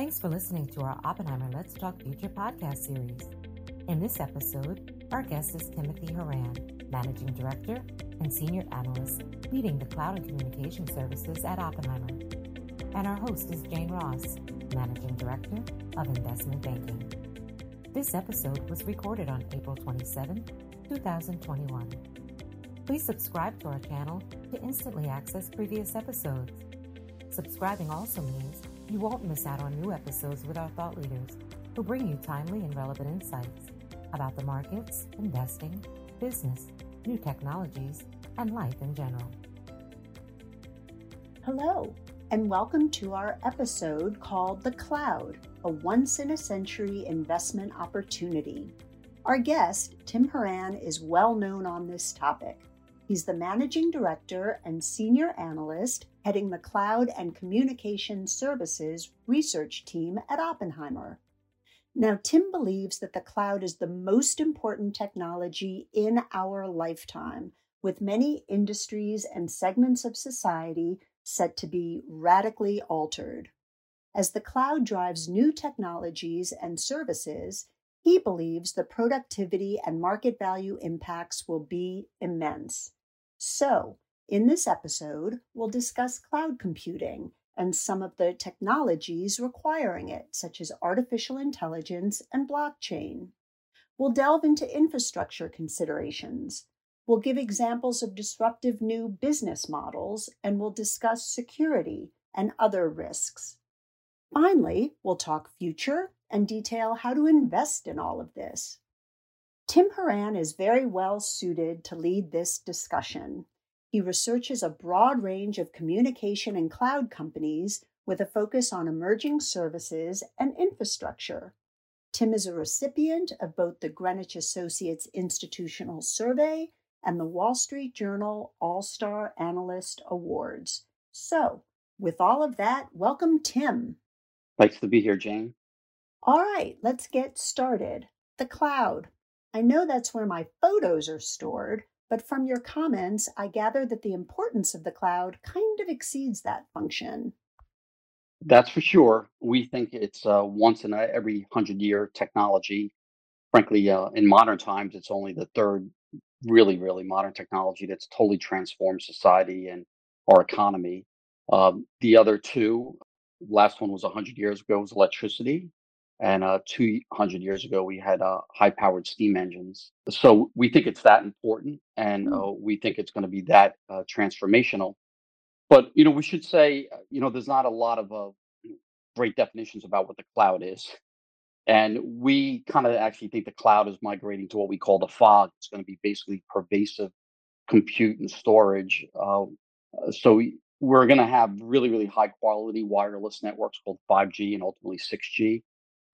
Thanks for listening to our Oppenheimer Let's Talk Future podcast series. In this episode, our guest is Timothy Horan, Managing Director and Senior Analyst leading the Cloud and Communication Services at Oppenheimer. And our host is Jane Ross, Managing Director of Investment Banking. This episode was recorded on April 27, 2021. Please subscribe to our channel to instantly access previous episodes. Subscribing also means you won't miss out on new episodes with our thought leaders who bring you timely and relevant insights about the markets, investing, business, new technologies, and life in general. Hello, and welcome to our episode called The Cloud A Once in a Century Investment Opportunity. Our guest, Tim Horan, is well known on this topic. He's the managing director and senior analyst heading the Cloud and Communication Services research team at Oppenheimer. Now, Tim believes that the cloud is the most important technology in our lifetime, with many industries and segments of society set to be radically altered. As the cloud drives new technologies and services, he believes the productivity and market value impacts will be immense. So, in this episode, we'll discuss cloud computing and some of the technologies requiring it, such as artificial intelligence and blockchain. We'll delve into infrastructure considerations. We'll give examples of disruptive new business models, and we'll discuss security and other risks. Finally, we'll talk future and detail how to invest in all of this. Tim Horan is very well suited to lead this discussion. He researches a broad range of communication and cloud companies with a focus on emerging services and infrastructure. Tim is a recipient of both the Greenwich Associates Institutional Survey and the Wall Street Journal All Star Analyst Awards. So, with all of that, welcome, Tim. Nice to be here, Jane. All right, let's get started. The cloud. I know that's where my photos are stored, but from your comments, I gather that the importance of the cloud kind of exceeds that function. That's for sure. We think it's uh, once in a, every hundred year technology. Frankly, uh, in modern times, it's only the third really, really modern technology that's totally transformed society and our economy. Um, the other two, last one was 100 years ago, was electricity. And uh, 200 years ago, we had uh, high powered steam engines. So we think it's that important and Mm. uh, we think it's going to be that uh, transformational. But, you know, we should say, uh, you know, there's not a lot of uh, great definitions about what the cloud is. And we kind of actually think the cloud is migrating to what we call the fog. It's going to be basically pervasive compute and storage. So we- we're going to have really, really high quality wireless networks called 5G and ultimately 6G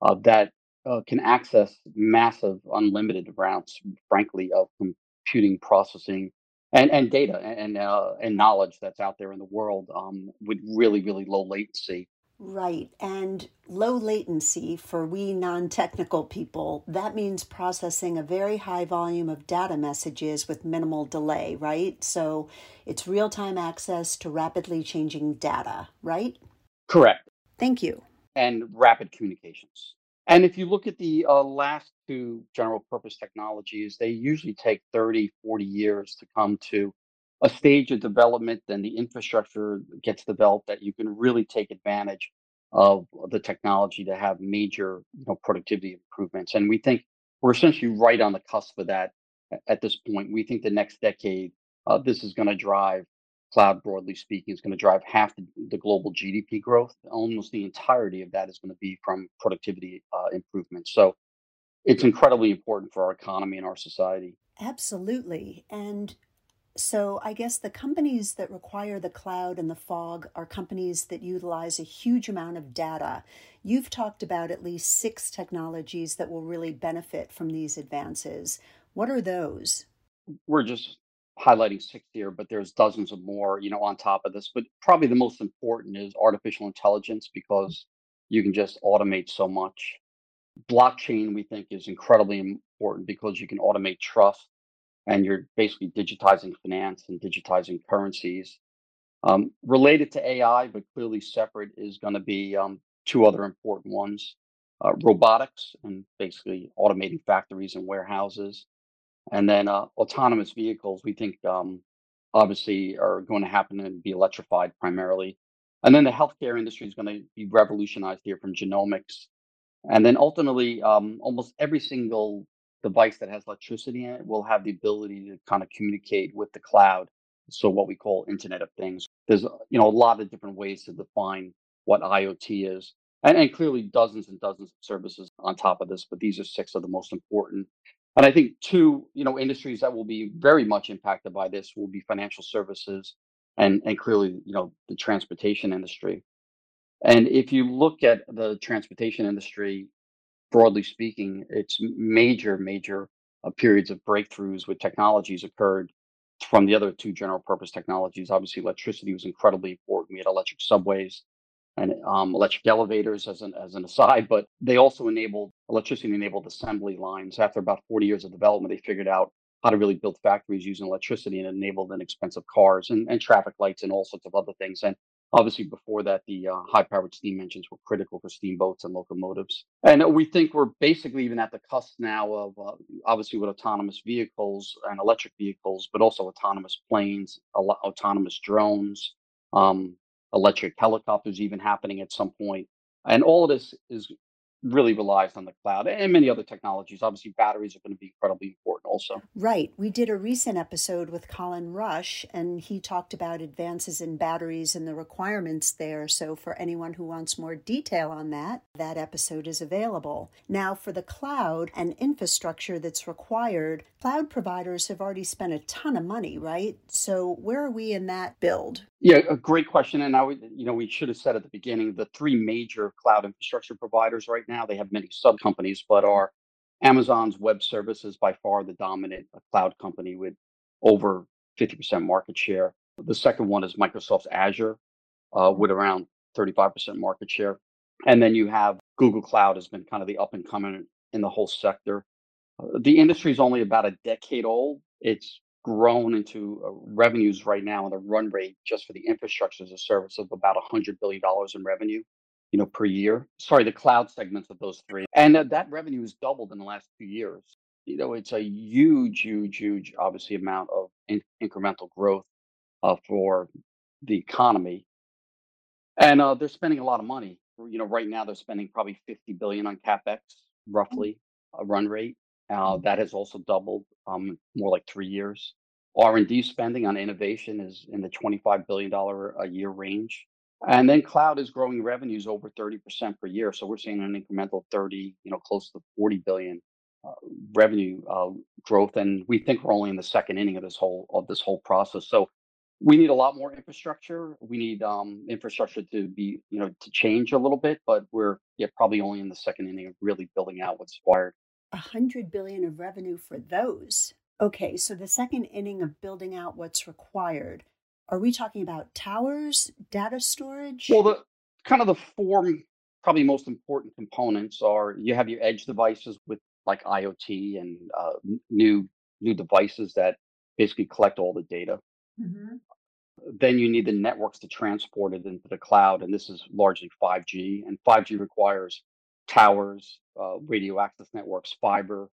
uh, that uh, can access massive, unlimited amounts, frankly, of computing, processing, and, and data and uh, and knowledge that's out there in the world um, with really, really low latency. Right. And low latency for we non technical people, that means processing a very high volume of data messages with minimal delay, right? So it's real time access to rapidly changing data, right? Correct. Thank you. And rapid communications. And if you look at the uh, last two general purpose technologies, they usually take 30, 40 years to come to a stage of development Then the infrastructure gets developed that you can really take advantage of the technology to have major you know, productivity improvements. And we think we're essentially right on the cusp of that at this point. We think the next decade, uh, this is going to drive cloud, broadly speaking, is going to drive half the, the global GDP growth. Almost the entirety of that is going to be from productivity uh, improvements. So it's incredibly important for our economy and our society. Absolutely. And so I guess the companies that require the cloud and the fog are companies that utilize a huge amount of data. You've talked about at least six technologies that will really benefit from these advances. What are those? We're just highlighting six here, but there's dozens of more, you know, on top of this. But probably the most important is artificial intelligence because you can just automate so much. Blockchain, we think, is incredibly important because you can automate trust and you're basically digitizing finance and digitizing currencies. Um, related to AI, but clearly separate, is going to be um, two other important ones uh, robotics and basically automating factories and warehouses. And then uh, autonomous vehicles, we think um, obviously are going to happen and be electrified primarily. And then the healthcare industry is going to be revolutionized here from genomics. And then ultimately, um, almost every single device that has electricity in it will have the ability to kind of communicate with the cloud. So what we call Internet of Things. There's you know a lot of different ways to define what IoT is, and, and clearly dozens and dozens of services on top of this. But these are six of the most important. And I think two, you know, industries that will be very much impacted by this will be financial services and and clearly, you know, the transportation industry. And if you look at the transportation industry, broadly speaking, it's major, major uh, periods of breakthroughs with technologies occurred from the other two general purpose technologies. Obviously, electricity was incredibly important. We had electric subways and um, electric elevators as an as an aside, but they also enabled electricity enabled assembly lines. After about 40 years of development, they figured out how to really build factories using electricity and enabled inexpensive cars and, and traffic lights and all sorts of other things. And obviously, before that, the uh, high powered steam engines were critical for steamboats and locomotives. And we think we're basically even at the cusp now of uh, obviously with autonomous vehicles and electric vehicles, but also autonomous planes, autonomous drones. Um, electric helicopters even happening at some point. And all of this is really relies on the cloud and many other technologies. Obviously, batteries are going to be incredibly important also. Right. We did a recent episode with Colin Rusch, and he talked about advances in batteries and the requirements there. So, for anyone who wants more detail on that, that episode is available. Now, for the cloud and infrastructure that's required, cloud providers have already spent a ton of money, right? So, where are we in that build? Yeah, a great question. And I would, you know, we should have said at the beginning the three major cloud infrastructure providers right now, they have many sub companies, but are Amazon's Web Services by far the dominant cloud company with over 50% market share. The second one is Microsoft's Azure uh, with around 35% market share. And then you have Google Cloud has been kind of the up and coming in the whole sector. Uh, the industry is only about a decade old. It's grown into uh, revenues right now on the run rate just for the infrastructure as a service of about $100 billion in revenue you know per year sorry the cloud segments of those three and uh, that revenue has doubled in the last two years. You know it's a huge huge huge obviously amount of in- incremental growth uh, for the economy. And uh, they're spending a lot of money. You know right now they're spending probably 50 billion on capex roughly a run rate. Uh, that has also doubled, um, more like three years. R&D spending on innovation is in the $25 billion a year range. And then cloud is growing revenues over 30% per year. So we're seeing an incremental 30, you know, close to 40 billion uh, revenue uh, growth. And we think we're only in the second inning of this whole of this whole process. So we need a lot more infrastructure. We need um, infrastructure to be, you know, to change a little bit, but we're yeah, probably only in the second inning of really building out what's required. A 100 billion of revenue for those. Okay, so the second inning of building out what's required. Are we talking about towers, data storage? Well, the kind of the four probably most important components are you have your edge devices with like IoT and uh, new new devices that basically collect all the data. Mm-hmm. Then you need the networks to transport it into the cloud, and this is largely 5G. And 5G requires towers, uh, radio access networks, fiber,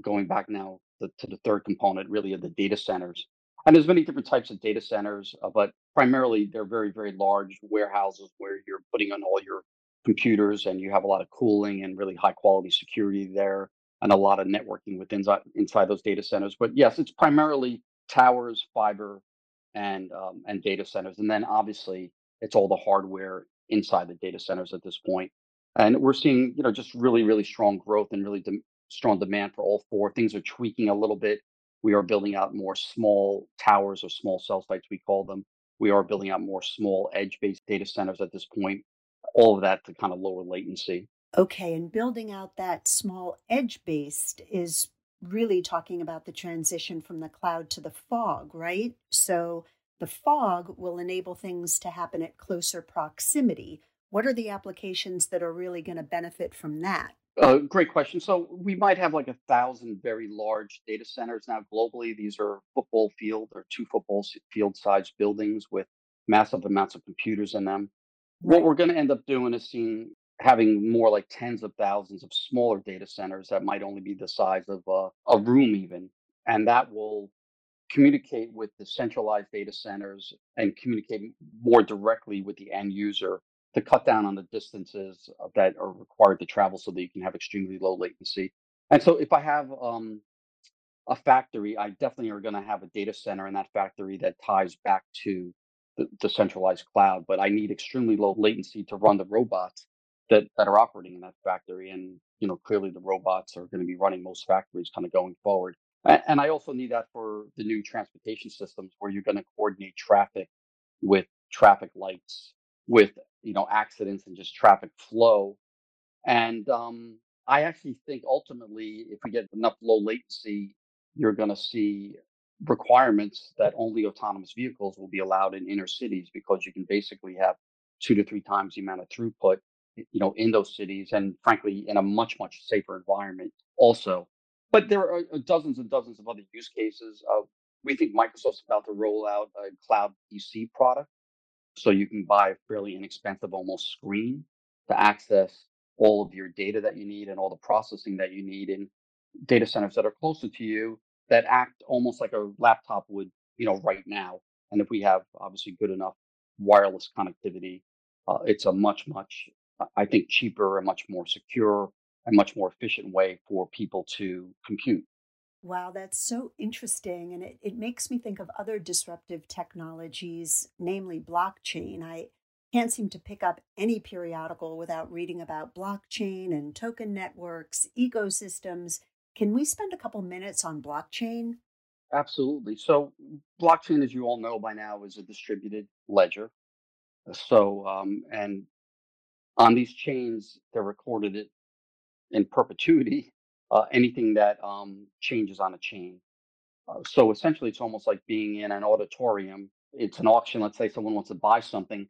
going back now to, to the third component, really, of the data centers. And there's many different types of data centers, uh, but primarily they're very, very large warehouses where you're putting on all your computers and you have a lot of cooling and really high quality security there and a lot of networking within inside those data centers. But yes, it's primarily towers, fiber, and um, and data centers, and then obviously it's all the hardware inside the data centers at this point. And we're seeing, you know, just really, really strong growth and really de- strong demand for all four. Things are tweaking a little bit. We are building out more small towers or small cell sites, we call them. We are building out more small edge based data centers at this point. All of that to kind of lower latency. Okay. And building out that small edge based is really talking about the transition from the cloud to the fog, right? So the fog will enable things to happen at closer proximity what are the applications that are really going to benefit from that? Uh, great question. So we might have like a thousand very large data centers now globally. These are football field or two football field sized buildings with massive amounts of computers in them. Right. What we're going to end up doing is seeing having more like tens of thousands of smaller data centers that might only be the size of a, a room, even. And that will communicate with the centralized data centers and communicate more directly with the end user to cut down on the distances that are required to travel so that you can have extremely low latency. And so if I have um, a factory, I definitely are going to have a data center in that factory that ties back to the, the, centralized cloud. But I need extremely low latency to run the robots that, that are operating in that factory. And you know, clearly the robots are going to be running most factories kind of going forward. And, and I also need that for the new transportation systems where you're going to coordinate traffic with traffic lights, with you know accidents and just traffic flow. And um, I actually think ultimately, if we get enough low latency you're going to see requirements that only autonomous vehicles will be allowed in inner cities because you can basically have two to three times the amount of throughput you know in those cities and frankly in a much much safer environment also but there are uh, dozens and dozens of other use cases uh, we think microsoft's about to roll out a cloud pc product so you can buy a fairly inexpensive almost screen to access all of your data that you need and all the processing that you need in data centers that are closer to you that act almost like a laptop would, you know, right now. And if we have obviously good enough wireless connectivity, uh, it's a much, much, I think, cheaper and much more secure and much more efficient way for people to compute. Wow, that's so interesting. And it, it makes me think of other disruptive technologies, namely blockchain. I can't seem to pick up any periodical without reading about blockchain and token networks, ecosystems, can we spend a couple minutes on blockchain? Absolutely. So, blockchain, as you all know by now, is a distributed ledger. So, um, and on these chains, they're recorded in perpetuity. Uh, anything that um, changes on a chain. Uh, so essentially, it's almost like being in an auditorium. It's an auction. Let's say someone wants to buy something.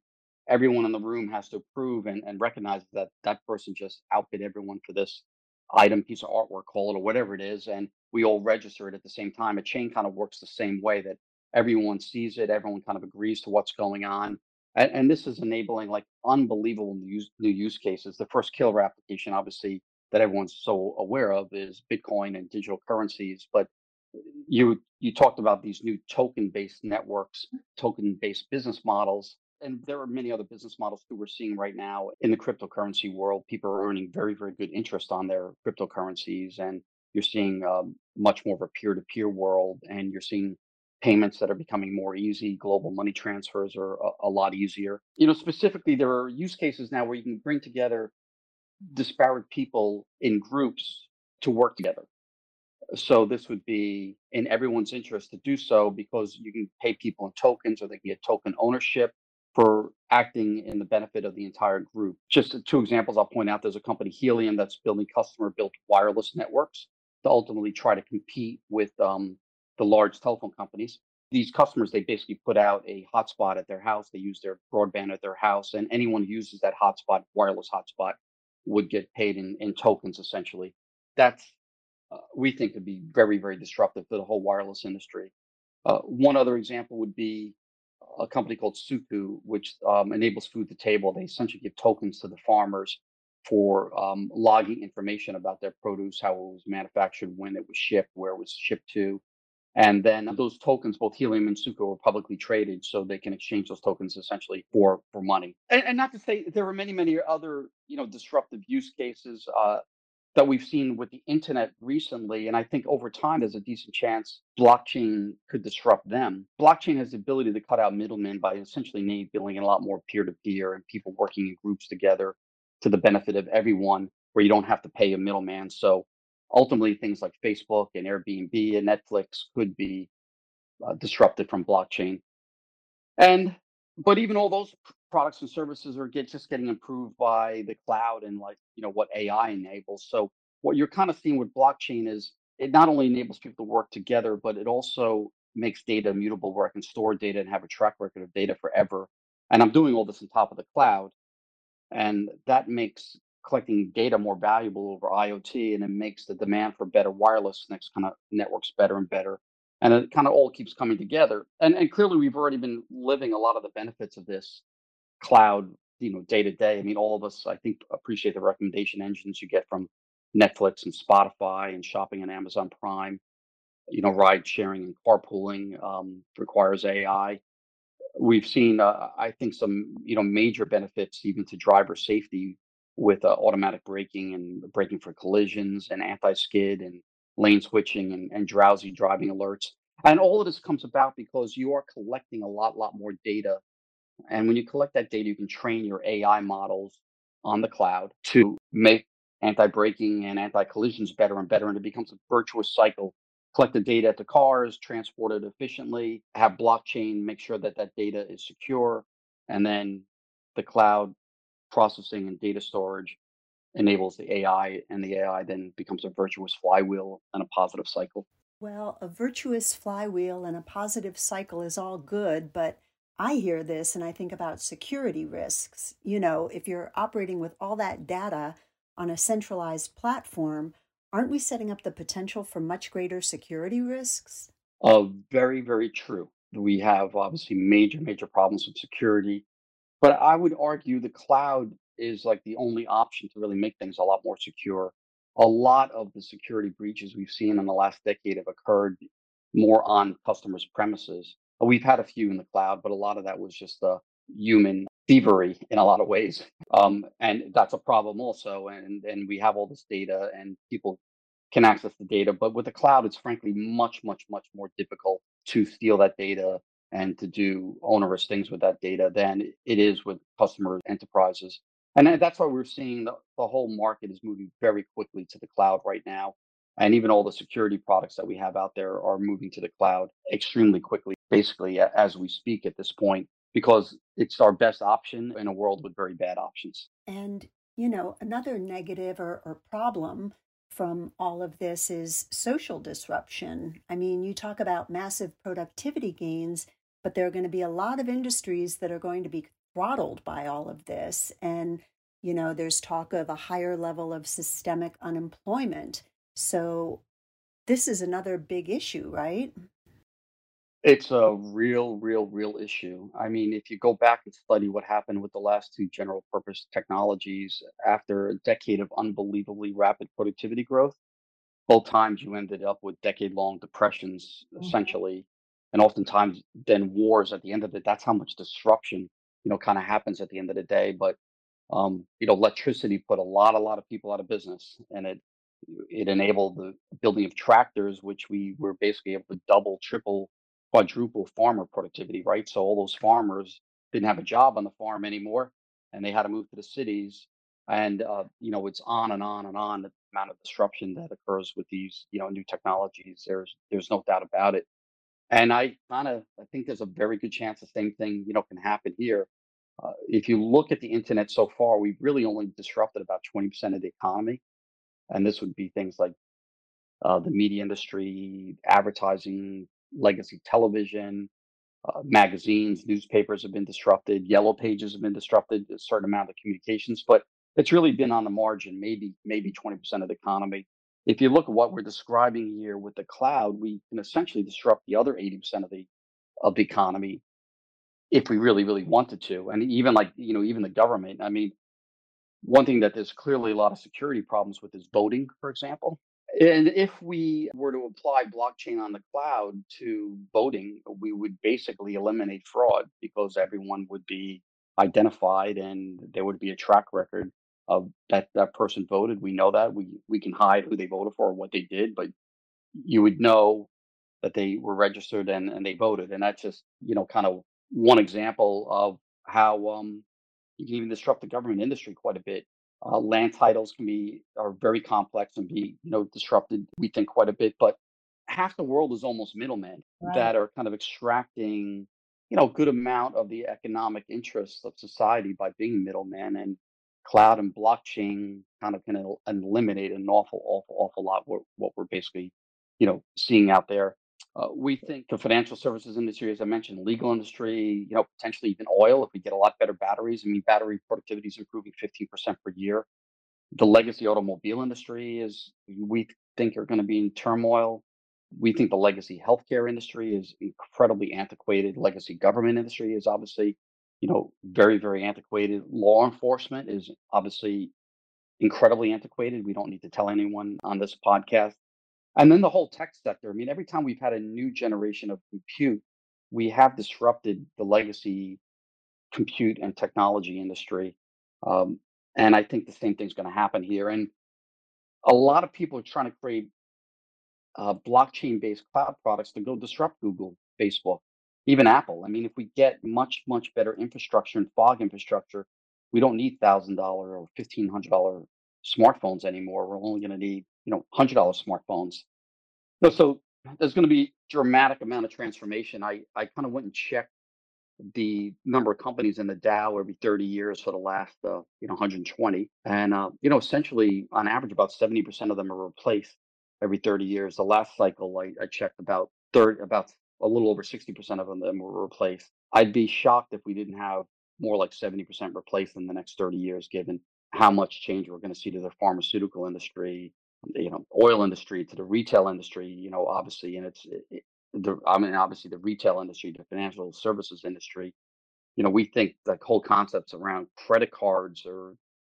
Everyone in the room has to approve and, and recognize that that person just outbid everyone for this item, piece of artwork, call it, or whatever it is, and we all register it at the same time. A chain kind of works the same way that everyone sees it, everyone kind of agrees to what's going on. And, and this is enabling like unbelievable new use, new use cases. The first killer application, obviously, that everyone's so aware of is Bitcoin and digital currencies. But you you talked about these new token based networks, token based business models and there are many other business models that we're seeing right now in the cryptocurrency world. People are earning very, very good interest on their cryptocurrencies, and you're seeing um, much more of a peer-to-peer world, and you're seeing payments that are becoming more easy. Global money transfers are a, a lot easier. You know, specifically, there are use cases now where you can bring together disparate people in groups to work together. So this would be in everyone's interest to do so because you can pay people in tokens or they can get token ownership for acting in the benefit of the entire group. Just two examples I'll point out there's a company, Helium, that's building customer built wireless networks to ultimately try to compete with um, the large telephone companies. These customers, they basically put out a hotspot at their house. They use their broadband at their house, and anyone who uses that hotspot, wireless hotspot, would get paid in, in tokens essentially. That's, uh, we think, could be very, very disruptive to the whole wireless industry. Uh, one other example would be a company called Suku, which um, enables food to table. They essentially give tokens to the farmers for um, logging information about their produce, how it was manufactured, when it was shipped, where it was shipped to. And then those tokens, both Helium and Suku, are publicly traded, so they can exchange those tokens essentially for for money. And, and not to say there are many, many other you know disruptive use cases. Uh, that we've seen with the internet recently. And I think over time, there's a decent chance blockchain could disrupt them. Blockchain has the ability to cut out middlemen by essentially enabling a lot more peer to peer and people working in groups together to the benefit of everyone, where you don't have to pay a middleman. So ultimately, things like Facebook and Airbnb and Netflix could be uh, disrupted from blockchain. And but even all those products and services are get, just getting improved by the cloud and like you know what AI enables. So what you're kind of seeing with blockchain is it not only enables people to work together, but it also makes data immutable where I can store data and have a track record of data forever. And I'm doing all this on top of the cloud. And that makes collecting data more valuable over IoT and it makes the demand for better wireless next kind of networks better and better. And it kind of all keeps coming together. And, and clearly we've already been living a lot of the benefits of this cloud you know, day to day. I mean, all of us, I think, appreciate the recommendation engines you get from Netflix and Spotify and shopping on Amazon Prime. You know, ride sharing and carpooling um, requires AI. We've seen, uh, I think, some you know major benefits even to driver safety with uh, automatic braking and braking for collisions and anti-skid and lane switching and, and drowsy driving alerts. And all of this comes about because you are collecting a lot, lot more data. And when you collect that data, you can train your AI models on the cloud to make anti-braking and anti-collisions better and better. And it becomes a virtuous cycle. Collect the data at the cars, transport it efficiently, have blockchain, make sure that that data is secure, and then the cloud processing and data storage enables the AI, and the AI then becomes a virtuous flywheel and a positive cycle. Well, a virtuous flywheel and a positive cycle is all good, but I hear this and I think about security risks. You know, if you're operating with all that data on a centralized platform, aren't we setting up the potential for much greater security risks? Uh, very, very true. We have obviously major, major problems with security. But I would argue the cloud is like the only option to really make things a lot more secure. A lot of the security breaches we've seen in the last decade have occurred more on customers' premises. We've had a few in the cloud, but a lot of that was just the human thievery in a lot of ways. Um, and that's a problem also. And, and we have all this data and people can access the data. But with the cloud, it's frankly much, much, much more difficult to steal that data and to do onerous things with that data than it is with customers, enterprises. And that's why we're seeing the, the whole market is moving very quickly to the cloud right now. And even all the security products that we have out there are moving to the cloud extremely quickly, basically, as we speak at this point, because it's our best option in a world with very bad options. And, you know, another negative or, or problem from all of this is social disruption. I mean, you talk about massive productivity gains, but there are going to be a lot of industries that are going to be throttled by all of this. And, you know, there's talk of a higher level of systemic unemployment. So this is another big issue, right? It's a real, real, real issue. I mean, if you go back and study what happened with the last two general purpose technologies after a decade of unbelievably rapid productivity growth, both times you ended up with decade long depressions, mm-hmm. essentially. And oftentimes, then wars at the end of it. That's how much disruption you know, kind of happens at the end of the day. But um, you know, electricity put a lot, a lot of people out of business, and it it enabled the building of tractors, which we were basically able to double, triple, quadruple farmer productivity. Right, so all those farmers didn't have a job on the farm anymore, and they had to move to the cities. And uh, you know, it's on and on and on the amount of disruption that occurs with these you know new technologies. There's there's no doubt about it. And I kind of I think there's a very good chance the same thing you know can happen here. Uh, if you look at the internet so far, we've really only disrupted about 20% of the economy, and this would be things like uh, the media industry, advertising, legacy television, uh, magazines, newspapers have been disrupted, yellow pages have been disrupted, a certain amount of communications, but it's really been on the margin, maybe maybe 20% of the economy if you look at what we're describing here with the cloud, we can essentially disrupt the other 80% of the of the economy if we really, really wanted to. And even like, you know, even the government. I mean, one thing that there's clearly a lot of security problems with is voting, for example. And if we were to apply blockchain on the cloud to voting, we would basically eliminate fraud because everyone would be identified and there would be a track record of that that person voted. We know that we we can hide who they voted for or what they did, but you would know that they were registered and, and they voted. And that's just you know kind of one example of how um, you can even disrupt the government industry quite a bit. Uh, land titles can be are very complex and be you know disrupted. We think quite a bit, but half the world is almost middlemen right. that are kind of extracting you know a good amount of the economic interests of society by being middlemen and cloud and blockchain kind of can eliminate an awful, awful, awful lot what, what we're basically, you know, seeing out there. Uh, we think the financial services industry, as I mentioned, legal industry, you know, potentially even oil if we get a lot better batteries. I mean, battery productivity is improving 15% per year. The legacy automobile industry is, we think, are going to be in turmoil. We think the legacy healthcare industry is incredibly antiquated. Legacy government industry is obviously you know, very, very antiquated. Law enforcement is obviously incredibly antiquated. We don't need to tell anyone on this podcast. And then the whole tech sector. I mean, every time we've had a new generation of compute, we have disrupted the legacy compute and technology industry. Um, and I think the same thing's going to happen here. And a lot of people are trying to create uh, blockchain based cloud products to go disrupt Google, Facebook, even Apple. I mean, if we get much, much better infrastructure and fog infrastructure, we don't need $1,000 or $1,500 smartphones anymore. We're only going to need, you know, $100 smartphones. So, so there's going to be dramatic amount of transformation. I, I kind of went and checked the number of companies in the Dow every 30 years for the last, uh, you know, 120. And, uh, you know, essentially on average, about 70% of them are replaced every 30 years. The last cycle I, I checked about third, about a little over 60% of them were replaced. I'd be shocked if we didn't have more like 70% replaced in the next 30 years, given how much change we're going to see to the pharmaceutical industry, you know, oil industry, to the retail industry, you know, obviously, and it's, it, the, I mean, obviously the retail industry, the financial services industry, you know, we think the whole concepts around credit cards or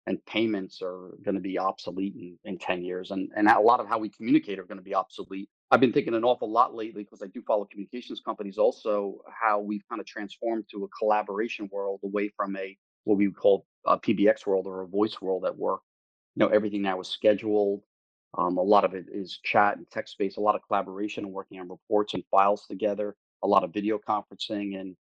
and payments are going to be obsolete in, in 10 years. And, and a lot of how we communicate are going to be obsolete. I've been thinking an awful lot lately because I do follow communications companies also, how we've kind of transformed to a collaboration world away from a what we would call a PBX world or a voice world at work. You know, everything now is scheduled. Um, a lot of it is chat and text based, a lot of collaboration and working on reports and files together, a lot of video conferencing and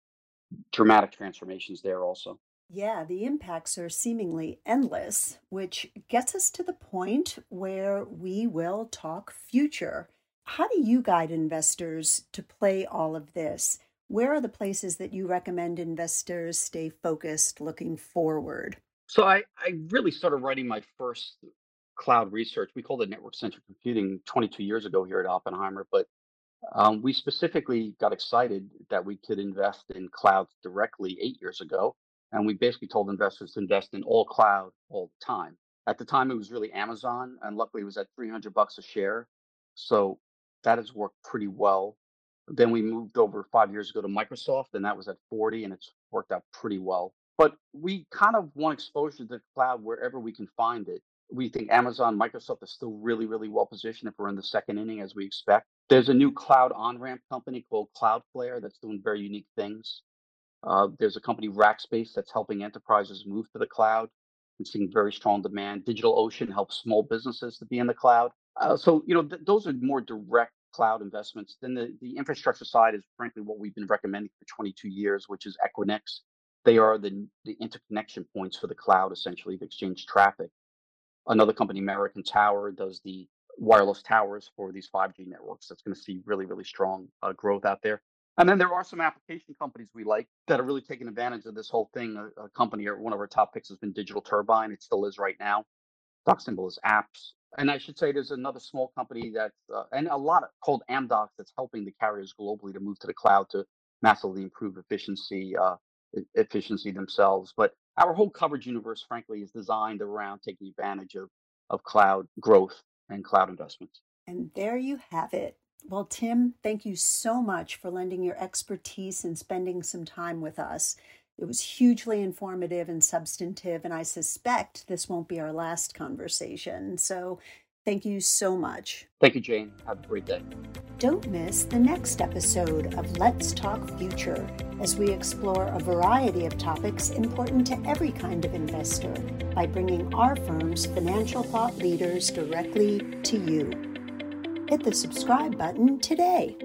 dramatic transformations there also. Yeah, the impacts are seemingly endless, which gets us to the point where we will talk future. How do you guide investors to play all of this? Where are the places that you recommend investors stay focused looking forward? So I, I really started writing my first cloud research. We called it network centric computing 22 years ago here at Oppenheimer, but um, we specifically got excited that we could invest in clouds directly eight years ago. And we basically told investors to invest in all cloud all the time. At the time, it was really Amazon, and luckily it was at 300 bucks a share. So that has worked pretty well. Then we moved over five years ago to Microsoft, and that was at 40, and it's worked out pretty well. But we kind of want exposure to the cloud wherever we can find it we think Amazon, Microsoft is still really, really well positioned if we're in the second inning as we expect. There's a new cloud on ramp company called Cloudflare that's doing very unique things. Uh, there's a company Rackspace that's helping enterprises move to the cloud and seeing very strong demand. DigitalOcean helps small businesses to be in the cloud. Uh, so you know th- those are more direct cloud investments. Then the, the infrastructure side is frankly what we've been recommending for 22 years, which is Equinix. They are the, the interconnection points for the cloud, essentially, to exchange traffic. Another company, American Tower, does the wireless towers for these 5G networks. That's going to see really, really strong uh, growth out there. And then there are some application companies we like that are really taking advantage of this whole thing. A, a company or one of our top picks has been Digital Turbine. It still is right now. Stock symbol is apps. And I should say there's another small company that's, uh, and a lot of, called Amdocs that's helping the carriers globally to move to the cloud to massively improve efficiency, uh, efficiency themselves. But our whole coverage universe, frankly, is designed around taking advantage of, of cloud growth and cloud investments. And there you have it. Well, Tim, thank you so much for lending your expertise and spending some time with us. It was hugely informative and substantive, and I suspect this won't be our last conversation. So Thank you so much. Thank you, Jane. Have a great day. Don't miss the next episode of Let's Talk Future as we explore a variety of topics important to every kind of investor by bringing our firm's financial thought leaders directly to you. Hit the subscribe button today.